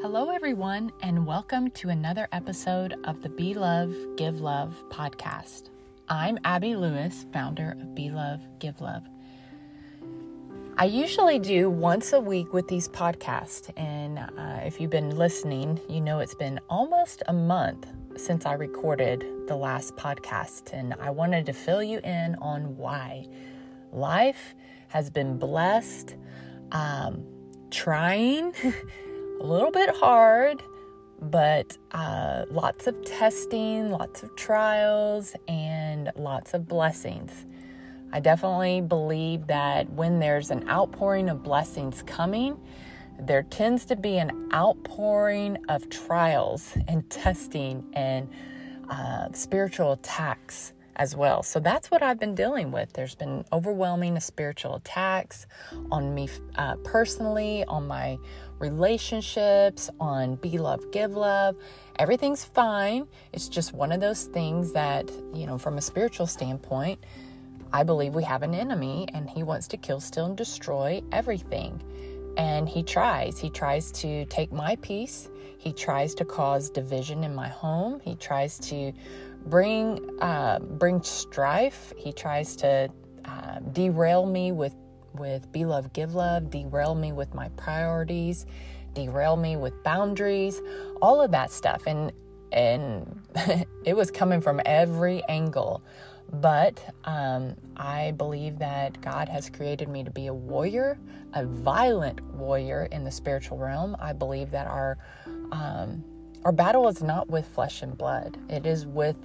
Hello, everyone, and welcome to another episode of the Be Love, Give Love podcast. I'm Abby Lewis, founder of Be Love, Give Love. I usually do once a week with these podcasts, and uh, if you've been listening, you know it's been almost a month since I recorded the last podcast, and I wanted to fill you in on why. Life has been blessed, um, trying. a little bit hard, but uh, lots of testing, lots of trials, and lots of blessings. I definitely believe that when there's an outpouring of blessings coming, there tends to be an outpouring of trials and testing and uh, spiritual attacks as well. So that's what I've been dealing with. There's been overwhelming spiritual attacks on me uh, personally, on my relationships, on Be Love, Give Love. Everything's fine. It's just one of those things that, you know, from a spiritual standpoint, I believe we have an enemy and he wants to kill, steal, and destroy everything. And he tries. He tries to take my peace. He tries to cause division in my home. He tries to bring uh, bring strife. He tries to uh, derail me with with be love, give love, derail me with my priorities, derail me with boundaries, all of that stuff. And and it was coming from every angle. But um, I believe that God has created me to be a warrior, a violent warrior in the spiritual realm. I believe that our um, our battle is not with flesh and blood; it is with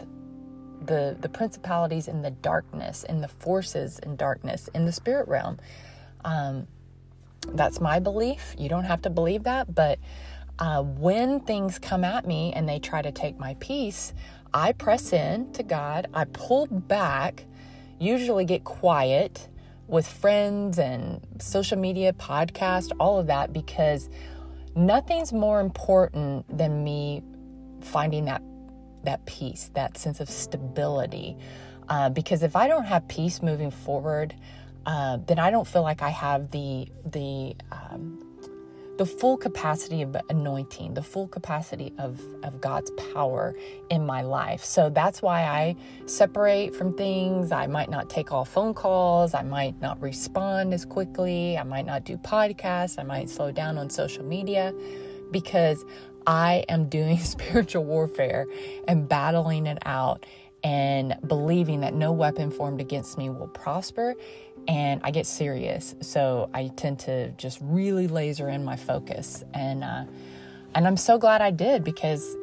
the the principalities in the darkness, in the forces in darkness, in the spirit realm. Um, that's my belief. You don't have to believe that, but uh, when things come at me and they try to take my peace, I press in to God. I pull back, usually get quiet with friends and social media, podcast, all of that, because nothing's more important than me finding that that peace, that sense of stability. Uh, because if I don't have peace moving forward, uh, then I don't feel like I have the the um, the full capacity of anointing, the full capacity of, of God's power in my life. So that's why I separate from things. I might not take all phone calls. I might not respond as quickly. I might not do podcasts. I might slow down on social media because I am doing spiritual warfare and battling it out and believing that no weapon formed against me will prosper and I get serious. So I tend to just really laser in my focus, and uh, and I'm so glad I did because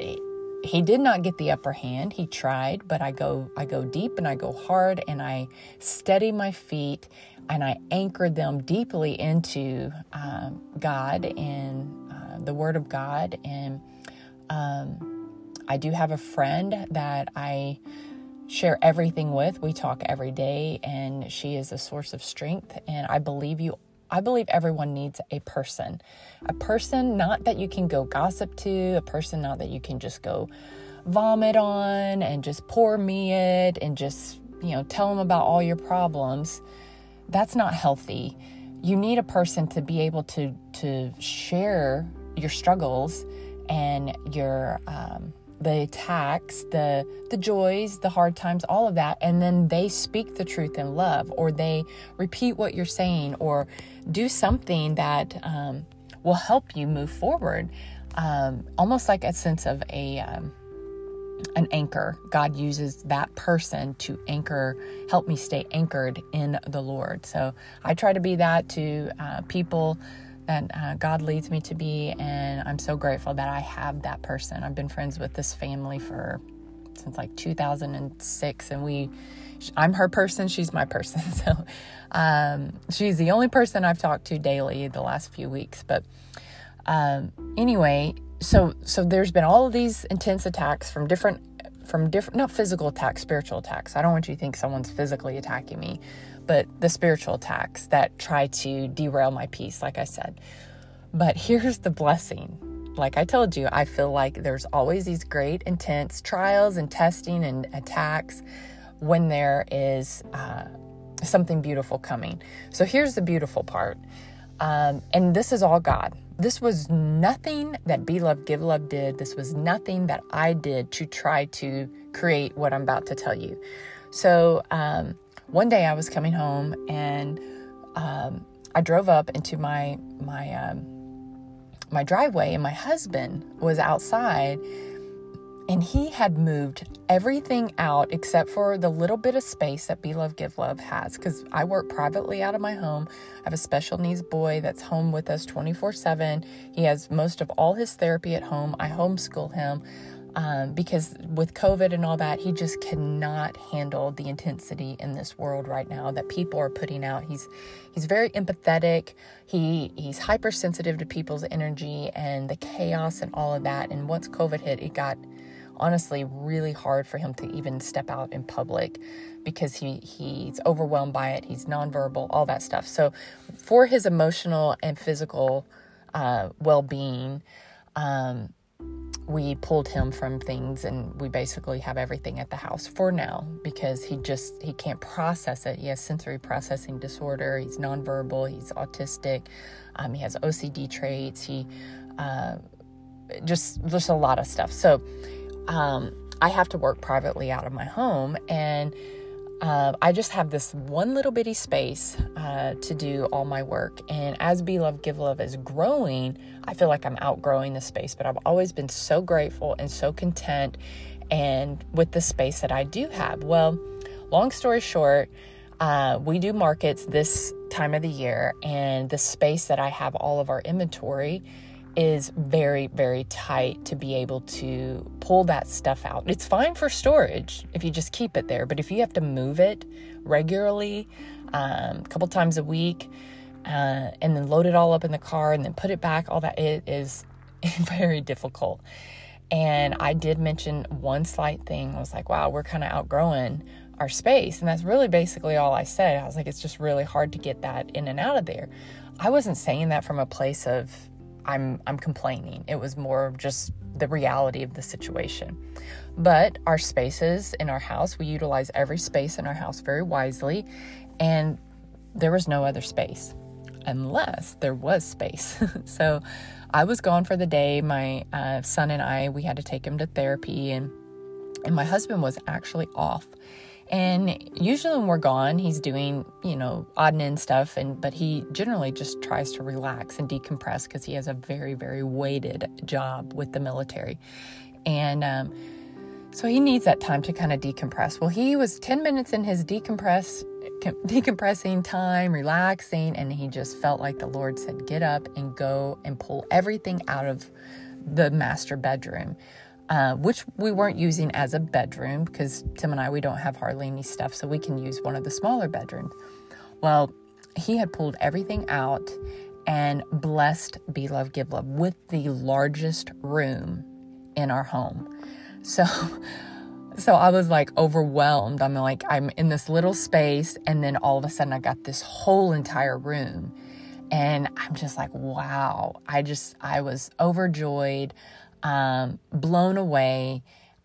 he did not get the upper hand. He tried, but I go I go deep and I go hard, and I steady my feet and I anchor them deeply into um, God and the Word of God, and um, I do have a friend that I share everything with. We talk every day, and she is a source of strength. And I believe you. I believe everyone needs a person, a person not that you can go gossip to, a person not that you can just go vomit on and just pour me it and just you know tell them about all your problems. That's not healthy. You need a person to be able to to share your struggles and your um, the attacks, the the joys, the hard times, all of that, and then they speak the truth in love, or they repeat what you're saying, or do something that um, will help you move forward, um, almost like a sense of a um, an anchor. God uses that person to anchor, help me stay anchored in the Lord. So I try to be that to uh, people that uh, God leads me to be, and I'm so grateful that I have that person. I've been friends with this family for since like 2006, and we, I'm her person, she's my person. So um, she's the only person I've talked to daily the last few weeks. But um, anyway, so so there's been all of these intense attacks from different from different not physical attacks, spiritual attacks. I don't want you to think someone's physically attacking me, but the spiritual attacks that try to derail my peace, like I said. But here's the blessing. Like I told you, I feel like there's always these great, intense trials and testing and attacks when there is uh, something beautiful coming. So here's the beautiful part. Um, and this is all God. this was nothing that Be Love Give Love did. This was nothing that I did to try to create what I'm about to tell you. So um, one day I was coming home and um, I drove up into my my um, my driveway, and my husband was outside, and he had moved everything out except for the little bit of space that Be Love Give Love has. Because I work privately out of my home. I have a special needs boy that's home with us 24 7. He has most of all his therapy at home. I homeschool him um, because with COVID and all that, he just cannot handle the intensity in this world right now that people are putting out. He's he's very empathetic. He he's hypersensitive to people's energy and the chaos and all of that. And once COVID hit, it got honestly really hard for him to even step out in public because he he's overwhelmed by it. He's nonverbal, all that stuff. So for his emotional and physical uh, well being. Um, we pulled him from things and we basically have everything at the house for now because he just he can't process it. He has sensory processing disorder. He's nonverbal. He's autistic. Um, he has ocd traits. He uh, just just a lot of stuff. So um, i have to work privately out of my home and uh, I just have this one little bitty space uh, to do all my work. And as Be Love, Give Love is growing, I feel like I'm outgrowing the space, but I've always been so grateful and so content and with the space that I do have. Well, long story short, uh, we do markets this time of the year, and the space that I have all of our inventory is very, very tight to be able to pull that stuff out. It's fine for storage if you just keep it there, but if you have to move it regularly, um, a couple times a week, uh, and then load it all up in the car and then put it back, all that, it is very difficult. And I did mention one slight thing. I was like, wow, we're kind of outgrowing our space. And that's really basically all I said. I was like, it's just really hard to get that in and out of there. I wasn't saying that from a place of I'm I'm complaining. It was more just the reality of the situation. But our spaces in our house, we utilize every space in our house very wisely, and there was no other space unless there was space. so I was gone for the day. My uh, son and I, we had to take him to therapy, and and my husband was actually off. And usually when we're gone, he's doing, you know, odd and end stuff and but he generally just tries to relax and decompress because he has a very, very weighted job with the military. And um, so he needs that time to kind of decompress. Well, he was 10 minutes in his decompress decompressing time, relaxing, and he just felt like the Lord said, "Get up and go and pull everything out of the master bedroom." Uh, which we weren't using as a bedroom because Tim and I, we don't have hardly any stuff, so we can use one of the smaller bedrooms. Well, he had pulled everything out and blessed Be Love Give Love with the largest room in our home. So, so I was like overwhelmed. I'm like, I'm in this little space, and then all of a sudden I got this whole entire room. And I'm just like, wow. I just, I was overjoyed um, blown away,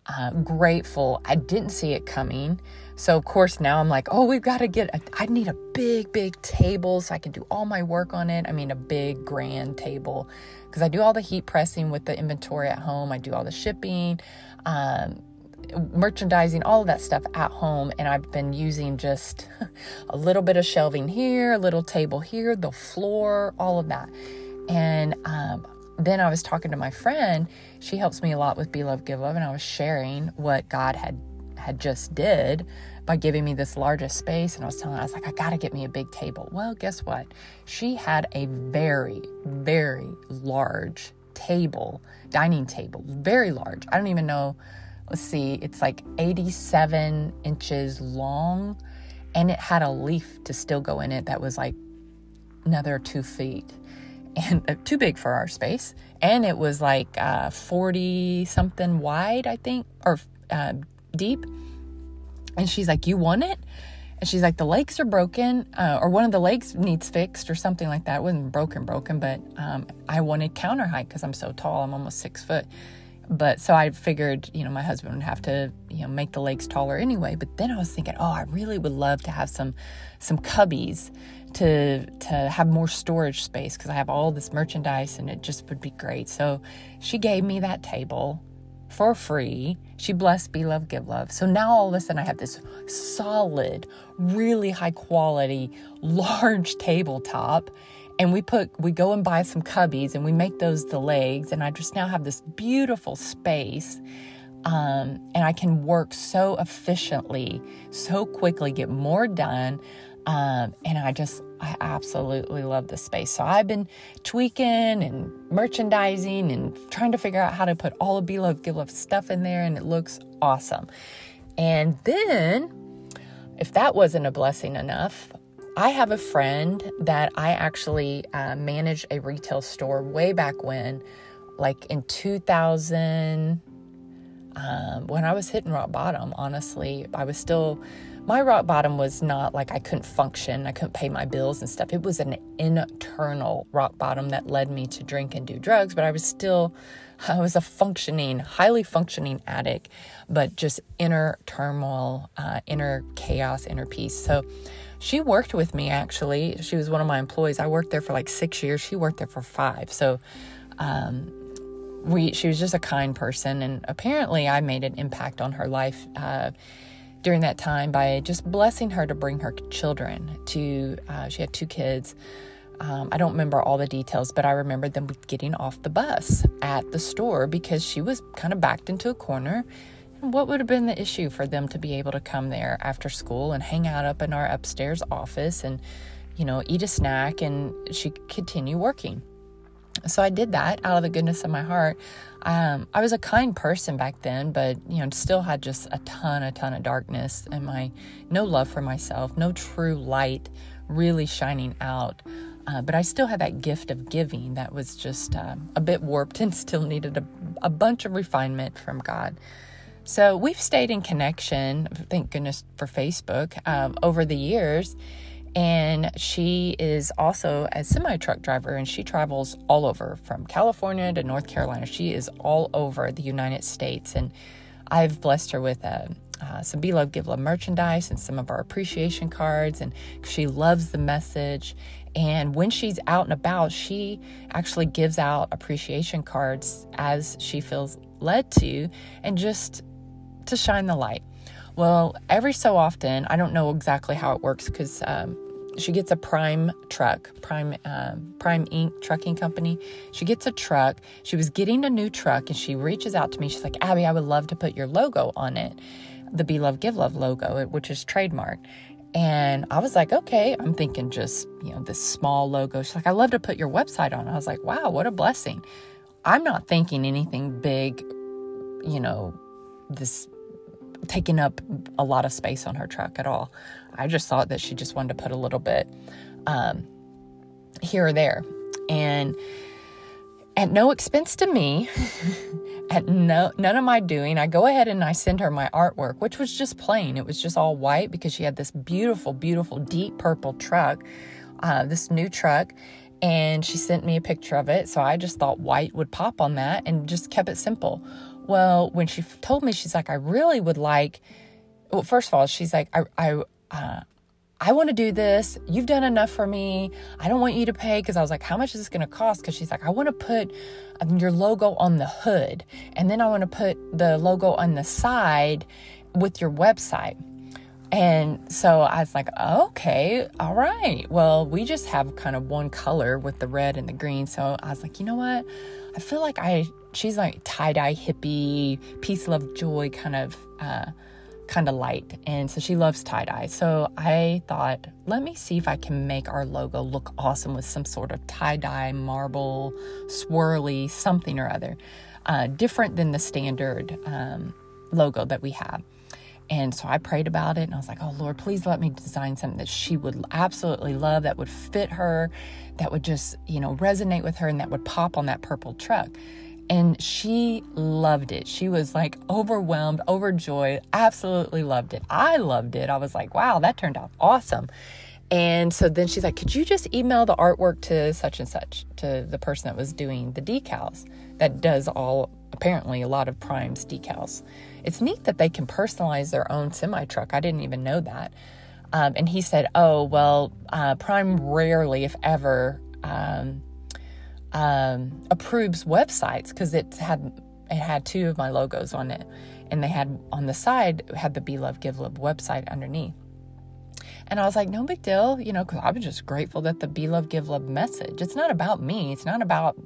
uh, grateful. I didn't see it coming. So, of course, now I'm like, oh, we've got to get, a, I need a big, big table so I can do all my work on it. I mean, a big, grand table because I do all the heat pressing with the inventory at home, I do all the shipping. Um, merchandising, all of that stuff at home. And I've been using just a little bit of shelving here, a little table here, the floor, all of that. And um, then I was talking to my friend. She helps me a lot with Be Love, Give Love, and I was sharing what God had had just did by giving me this largest space. And I was telling her, I was like, I got to get me a big table. Well, guess what? She had a very, very large table, dining table, very large. I don't even know. Let's see, it's like 87 inches long, and it had a leaf to still go in it that was like another two feet and uh, too big for our space. And it was like uh, 40 something wide, I think, or uh, deep. And she's like, You want it? And she's like, The legs are broken, uh, or one of the legs needs fixed, or something like that. It wasn't broken, broken, but um, I wanted counter height because I'm so tall. I'm almost six foot. But so I figured, you know, my husband would have to, you know, make the legs taller anyway. But then I was thinking, oh, I really would love to have some, some cubbies to to have more storage space because I have all this merchandise and it just would be great. So she gave me that table for free. She blessed Be Love Give Love. So now all of a sudden I have this solid, really high quality, large tabletop. And we put we go and buy some cubbies and we make those the legs. And I just now have this beautiful space. Um, and I can work so efficiently, so quickly, get more done. Um, and I just, I absolutely love the space. So I've been tweaking and merchandising and trying to figure out how to put all of Be Love, Give Love stuff in there, and it looks awesome. And then, if that wasn't a blessing enough, I have a friend that I actually uh, managed a retail store way back when, like in 2000, um, when I was hitting rock bottom, honestly. I was still my rock bottom was not like I couldn't function, I couldn't pay my bills and stuff. It was an internal rock bottom that led me to drink and do drugs, but I was still I was a functioning, highly functioning addict, but just inner turmoil, uh, inner chaos, inner peace. So she worked with me actually. She was one of my employees. I worked there for like six years. She worked there for five. So um, we, she was just a kind person, and apparently I made an impact on her life. Uh, during that time by just blessing her to bring her children to, uh, she had two kids. Um, I don't remember all the details, but I remember them getting off the bus at the store because she was kind of backed into a corner. And what would have been the issue for them to be able to come there after school and hang out up in our upstairs office and, you know, eat a snack and she continue working? So I did that out of the goodness of my heart. Um, I was a kind person back then, but you know, still had just a ton, a ton of darkness and my no love for myself, no true light really shining out. Uh, but I still had that gift of giving that was just um, a bit warped and still needed a, a bunch of refinement from God. So we've stayed in connection, thank goodness for Facebook, um, over the years and she is also a semi truck driver and she travels all over from California to North Carolina. She is all over the United States. And I've blessed her with uh, uh, some Be Love, Give Love merchandise and some of our appreciation cards. And she loves the message. And when she's out and about, she actually gives out appreciation cards as she feels led to and just to shine the light. Well, every so often, I don't know exactly how it works because um, she gets a prime truck prime uh, prime inc. trucking company. She gets a truck. She was getting a new truck and she reaches out to me. She's like abby i would love to put your logo on it the be love give love logo which is trademarked. And i was like okay. I'm thinking just you know this small logo. She's like i love to put your website on i was like wow what a blessing. I'm not thinking anything big you know this taking up a lot of space on her truck at all. I just thought that she just wanted to put a little bit um, here or there. And at no expense to me, at no none of my doing, I go ahead and I send her my artwork, which was just plain. It was just all white because she had this beautiful, beautiful deep purple truck, uh, this new truck, and she sent me a picture of it. So I just thought white would pop on that and just kept it simple. Well, when she told me, she's like, I really would like. Well, first of all, she's like, I, I, uh, I want to do this. You've done enough for me. I don't want you to pay because I was like, how much is this going to cost? Because she's like, I want to put um, your logo on the hood, and then I want to put the logo on the side with your website. And so I was like, okay, all right. Well, we just have kind of one color with the red and the green. So I was like, you know what? I feel like I she's like tie-dye hippie, peace, love, joy kind of uh kind of light. And so she loves tie-dye. So I thought, let me see if I can make our logo look awesome with some sort of tie-dye, marble, swirly, something or other. Uh, different than the standard um, logo that we have. And so I prayed about it and I was like, oh Lord, please let me design something that she would absolutely love, that would fit her, that would just, you know, resonate with her and that would pop on that purple truck. And she loved it. She was like overwhelmed, overjoyed, absolutely loved it. I loved it. I was like, wow, that turned out awesome. And so then she's like, could you just email the artwork to such and such, to the person that was doing the decals, that does all, apparently, a lot of Prime's decals. It's neat that they can personalize their own semi truck. I didn't even know that. Um, and he said, "Oh well, uh, Prime rarely, if ever, um, um, approves websites because it had it had two of my logos on it, and they had on the side had the Be Love Give Love website underneath." And I was like, no big deal, you know, because I'm just grateful that the Be Love, Give Love message. It's not about me. It's not about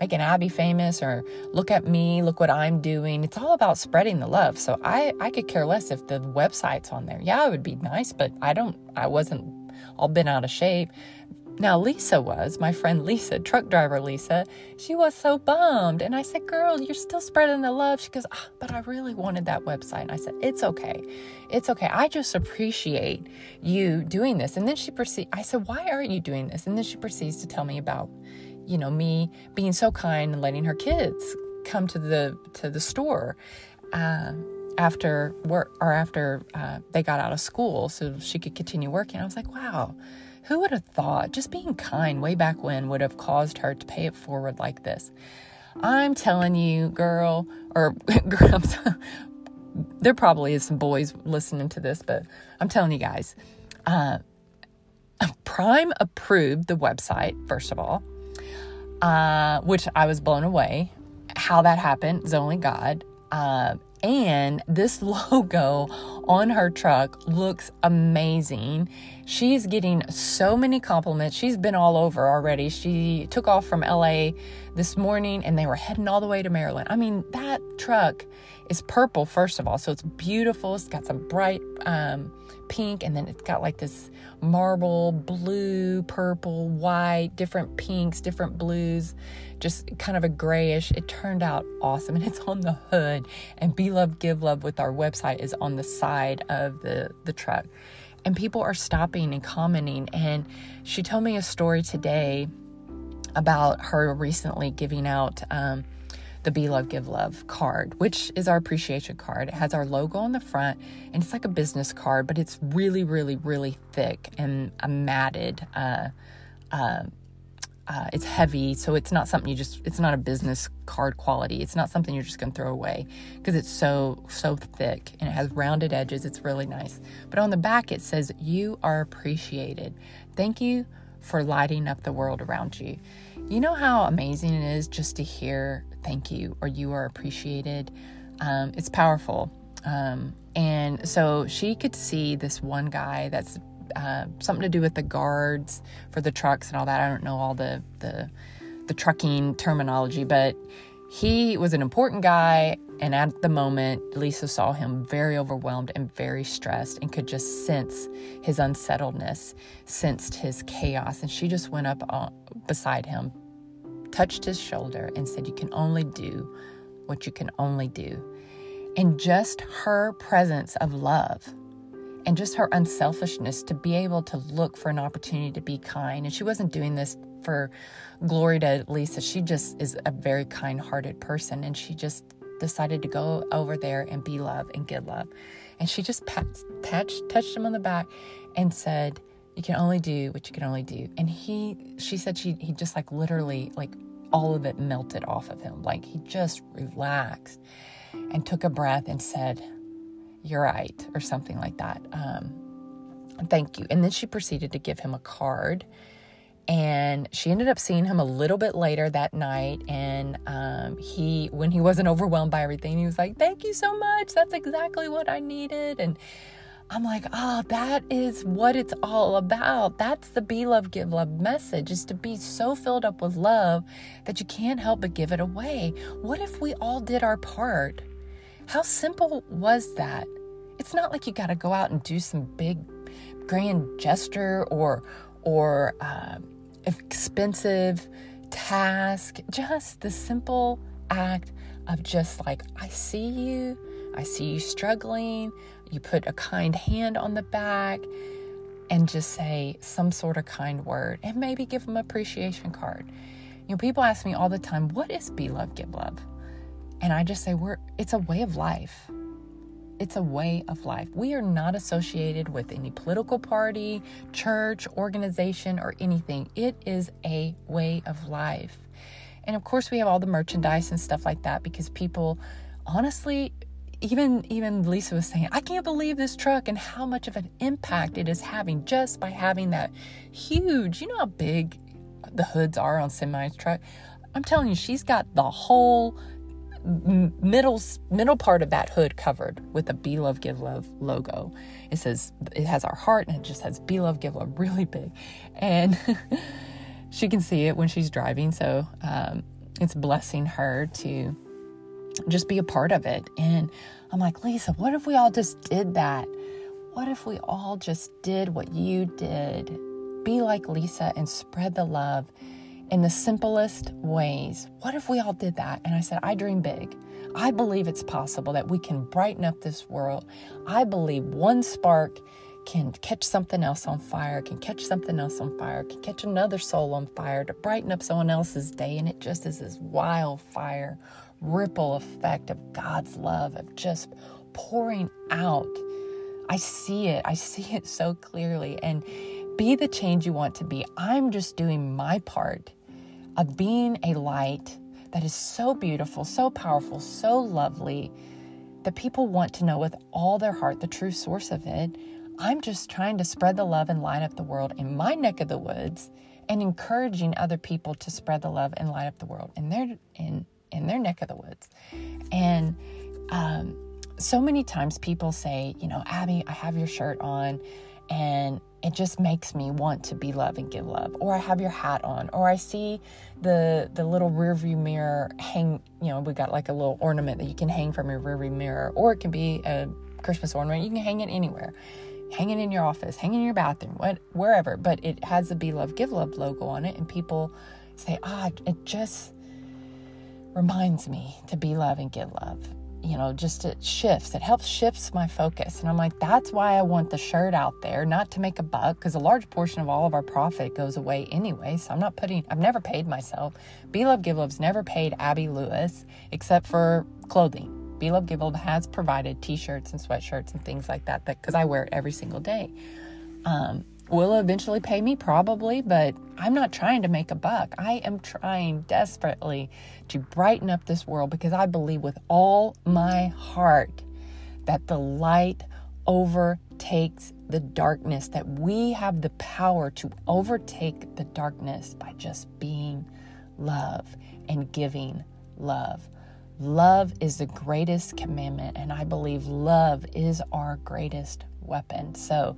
making Abby famous or look at me, look what I'm doing. It's all about spreading the love. So I, I could care less if the website's on there. Yeah, it would be nice, but I don't, I wasn't all been out of shape. Now, Lisa was, my friend Lisa, truck driver Lisa, she was so bummed. And I said, Girl, you're still spreading the love. She goes, oh, But I really wanted that website. And I said, It's okay. It's okay. I just appreciate you doing this. And then she proceeds, I said, Why aren't you doing this? And then she proceeds to tell me about, you know, me being so kind and letting her kids come to the to the store. Uh, after work or after uh, they got out of school so she could continue working. I was like, wow, who would have thought just being kind way back when would have caused her to pay it forward like this? I'm telling you, girl, or there probably is some boys listening to this, but I'm telling you guys, uh, Prime approved the website, first of all, uh, which I was blown away. How that happened is only God. Uh, and this logo on her truck looks amazing. She's getting so many compliments. She's been all over already. She took off from LA this morning and they were heading all the way to Maryland. I mean, that truck is purple, first of all. So it's beautiful. It's got some bright um, pink and then it's got like this marble, blue, purple, white, different pinks, different blues, just kind of a grayish. It turned out awesome and it's on the hood. And Be Love, Give Love with our website is on the side of the, the truck. And people are stopping and commenting. And she told me a story today about her recently giving out um, the Be Love Give Love card, which is our appreciation card. It has our logo on the front and it's like a business card, but it's really, really, really thick and a matted. Uh, uh, uh, it's heavy, so it's not something you just, it's not a business card quality. It's not something you're just going to throw away because it's so, so thick and it has rounded edges. It's really nice. But on the back, it says, You are appreciated. Thank you for lighting up the world around you. You know how amazing it is just to hear thank you or you are appreciated? Um, it's powerful. Um, and so she could see this one guy that's uh, something to do with the guards for the trucks and all that. I don't know all the, the, the trucking terminology, but he was an important guy. And at the moment, Lisa saw him very overwhelmed and very stressed and could just sense his unsettledness, sensed his chaos. And she just went up uh, beside him, touched his shoulder, and said, You can only do what you can only do. And just her presence of love and just her unselfishness to be able to look for an opportunity to be kind. And she wasn't doing this for glory to Lisa. She just is a very kind hearted person. And she just decided to go over there and be love and give love. And she just pat, touched, touched him on the back and said, You can only do what you can only do. And he, she said, she, he just like literally, like all of it melted off of him. Like he just relaxed and took a breath and said, You're right, or something like that. Um, thank you. And then she proceeded to give him a card. And she ended up seeing him a little bit later that night. And um, he when he wasn't overwhelmed by everything he was like thank you so much. That's exactly what i needed. And i'm like oh that is what it's all about. That's the be love give love message is to be so filled up with love that you can't help but give it away. What if we all did our part how simple was that it's not like you got to go out and do some big grand gesture or or uh, expensive task, just the simple act of just like, I see you, I see you struggling, you put a kind hand on the back and just say some sort of kind word and maybe give them appreciation card. You know, people ask me all the time, what is be love, give love? And I just say, we're, it's a way of life. It's a way of life. We are not associated with any political party, church, organization, or anything. It is a way of life. And of course, we have all the merchandise and stuff like that because people, honestly, even even Lisa was saying, I can't believe this truck and how much of an impact it is having just by having that huge. You know how big the hoods are on semi's truck. I'm telling you, she's got the whole middle middle part of that hood covered with a Be Love Give Love logo. It says it has our heart and it just has Be Love Give Love really big, and she can see it when she's driving. So um, it's blessing her to just be a part of it. And I'm like, Lisa, what if we all just did that? What if we all just did what you did? Be like Lisa and spread the love in the simplest ways. What if we all did that? And I said, I dream big. I believe it's possible that we can brighten up this world. I believe one spark can catch something else on fire, can catch something else on fire, can catch another soul on fire to brighten up someone else's day. And it just is this wildfire ripple effect of God's love, of just pouring out. I see it. I see it so clearly. And be the change you want to be. I'm just doing my part of being a light that is so beautiful, so powerful, so lovely that people want to know with all their heart the true source of it. I'm just trying to spread the love and light up the world in my neck of the woods and encouraging other people to spread the love and light up the world in their in in their neck of the woods. And um, so many times people say, you know, Abby, I have your shirt on and it just makes me want to be love and give love. Or i have your hat on or i see the the little rear view mirror hang you know we got like a little ornament that you can hang from your rear view mirror or it can be a christmas ornament. You can hang it anywhere. Hang it in your office hang it in your bathroom what, wherever. But it has the be love give love logo on it and people say ah it just reminds me to be love and give love you know, just it shifts. It helps shifts my focus. And I'm like, that's why I want the shirt out there, not to make a buck, because a large portion of all of our profit goes away anyway. So I'm not putting, I've never paid myself. Be Love Give Love's never paid Abby Lewis except for clothing. Be Love Give Love has provided t shirts and sweatshirts and things like that because I wear it every single day. Um, will eventually pay me probably but i'm not trying to make a buck. I am trying desperately to brighten up this world because i believe with all my heart that the light overtakes the darkness that we have the power to overtake the darkness by just being love and giving love. Love is the greatest commandment and i believe love is our greatest weapon. So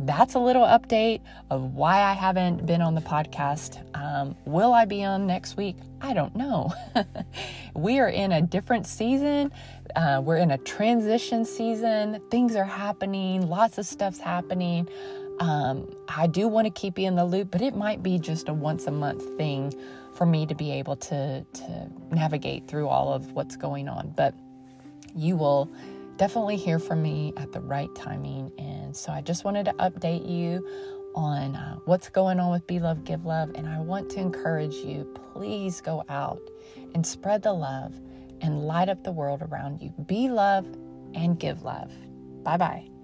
that's a little update of why I haven't been on the podcast. Um, will I be on next week? I don't know. we are in a different season. Uh, we're in a transition season. Things are happening, lots of stuff's happening. Um, I do want to keep you in the loop, but it might be just a once a month thing for me to be able to, to navigate through all of what's going on. But you will definitely hear from me at the right timing. And so I just wanted to update you on uh, what's going on with Be Love, Give Love. And I want to encourage you please go out and spread the love and light up the world around you. Be love and give love. Bye bye.